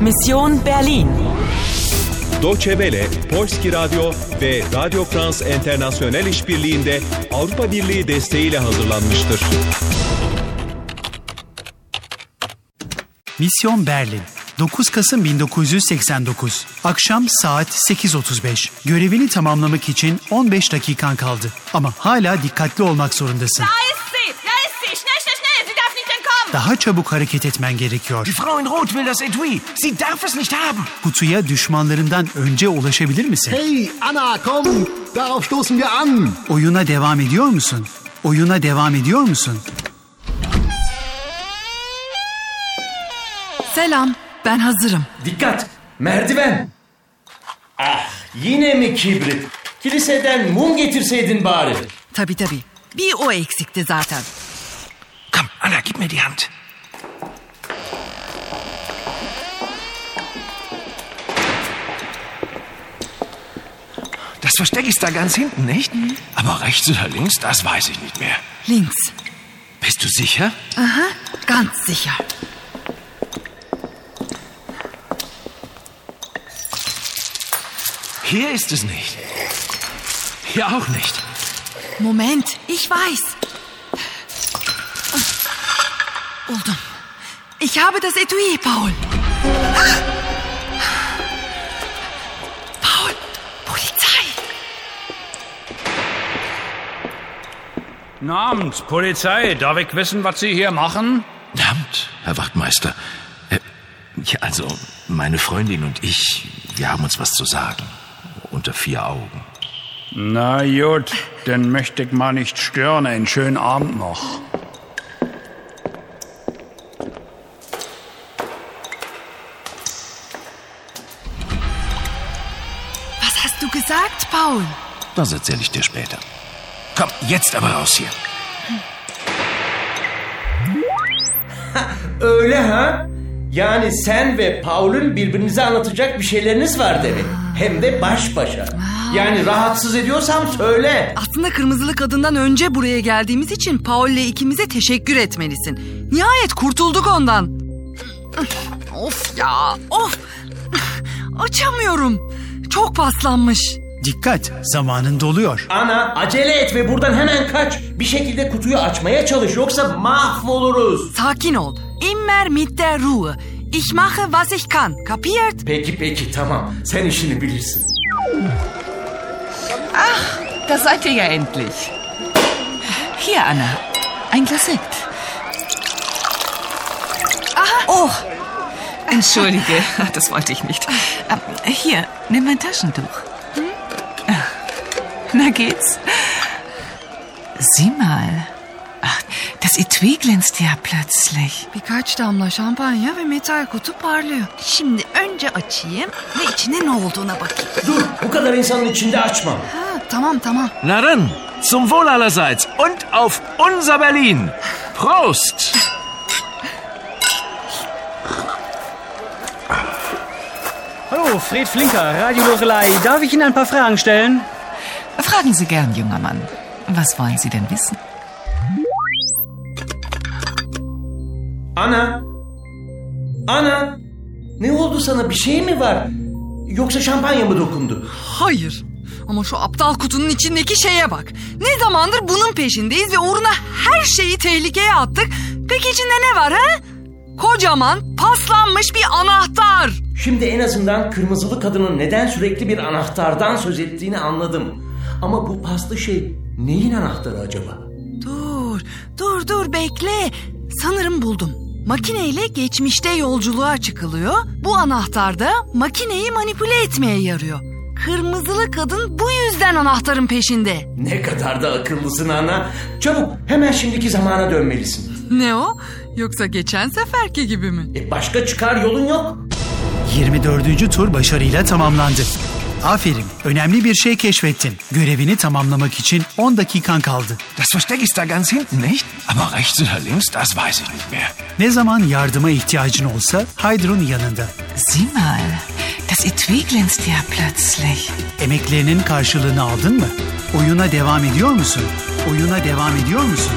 Mission Berlin. Deutsche Welle, Polski Radyo ve Radio France International işbirliğinde Avrupa Birliği desteğiyle hazırlanmıştır. Misyon Berlin 9 Kasım 1989 Akşam saat 8.35 Görevini tamamlamak için 15 dakikan kaldı. Ama hala dikkatli olmak zorundasın. Da ist sie! Da ist sie! Schnell, schnell, schnell! Sie darf nicht entkommen! Daha çabuk hareket etmen gerekiyor. Die Frau in Rot will das Etui. Sie darf es nicht haben. Kutuya düşmanlarından önce ulaşabilir misin? Hey, Anna, komm! Darauf stoßen wir an! Oyuna devam ediyor musun? Oyuna devam ediyor musun? Selam, ben hazırım. Dikkat! Merdiven! Ah yine mi kibrit? Kiliseden mum getirseydin bari. Tabii tabii. Bir o eksikti zaten. Gib mir die Hand. Das Versteck ist da ganz hinten, nicht? Aber rechts oder links, das weiß ich nicht mehr. Links. Bist du sicher? Aha, ganz sicher. Hier ist es nicht. Hier auch nicht. Moment, ich weiß. Buldum. Ich habe das Etui, Paul. Paul, Polizei. Abend, Polizei. Darf ich wissen, was Sie hier machen? Verdammt, Herr Wachtmeister. Äh, Ja, also, meine Freundin und ich, wir haben uns was zu sagen. Unter vier Augen. Na gut, dann möchte ich mal nicht stören. Einen schönen Abend noch. Hast du gesagt, Paul? Das erzähle ich dir später. Komm, jetzt aber raus hier. Öyle ha? Yani sen ve Paul'un birbirinize anlatacak bir şeyleriniz var demek. Hem de baş başa. Yani rahatsız ediyorsam söyle. Aslında kırmızılı kadından önce buraya geldiğimiz için Paul'le ikimize teşekkür etmelisin. Nihayet kurtulduk ondan. Of ya, of. Açamıyorum. Çok paslanmış. Dikkat, zamanın doluyor. Ana acele et ve buradan hemen kaç. Bir şekilde kutuyu açmaya çalış yoksa mahvoluruz. Sakin ol. Immer mit der Ruhe. Ich mache, was ich kann. Kapiert? Peki peki tamam sen işini bilirsin. Da seid ihr ja endlich. Hier, Anna. Ein Glas Sekt. Oh, entschuldige, das wollte ich nicht. Ähm, Hier, nimm mein Taschentuch. Na geht's? Sieh mal. Ach, das Etui glänzt ja plötzlich. Birkaç damla şampanya ve metal kutu parlıyor. Şimdi önce açayım ve içine ne olduğuna bakayım. Dur bu kadar insanın içinde açma. Ha, tamam tamam. Na dann, zum Wohl allerseits und auf unser Berlin. Prost! Hallo, Fred Flinker, Radio Lorelei. Darf ich Ihnen ein paar Fragen stellen? Fragen Sie gern, junger Mann. Was wollen Sie denn wissen? Ana. Ana. Ne oldu sana bir şey mi var? Yoksa şampanya mı dokundu? Hayır. Ama şu aptal kutunun içindeki şeye bak. Ne zamandır bunun peşindeyiz ve uğruna her şeyi tehlikeye attık. Peki içinde ne var ha? Kocaman paslanmış bir anahtar. Şimdi en azından kırmızılı kadının neden sürekli bir anahtardan söz ettiğini anladım. Ama bu paslı şey neyin anahtarı acaba? Dur, dur, dur bekle. Sanırım buldum. Makineyle geçmişte yolculuğa çıkılıyor. Bu anahtar da makineyi manipüle etmeye yarıyor. Kırmızılı kadın bu yüzden anahtarın peşinde. Ne kadar da akıllısın ana. Çabuk hemen şimdiki zamana dönmelisin. Ne o? Yoksa geçen seferki gibi mi? E başka çıkar yolun yok. 24. tur başarıyla tamamlandı. Aferin, önemli bir şey keşfettin. Görevini tamamlamak için 10 dakikan kaldı. Das Versteck ist da ganz hinten, nicht? Aber rechts oder links, das weiß ich nicht mehr. Ne zaman yardıma ihtiyacın olsa Hydrun yanında. Sieh mal, das Etui glänzt ja plötzlich. Emeklerinin karşılığını aldın mı? Oyuna devam ediyor musun? Oyuna devam ediyor musun?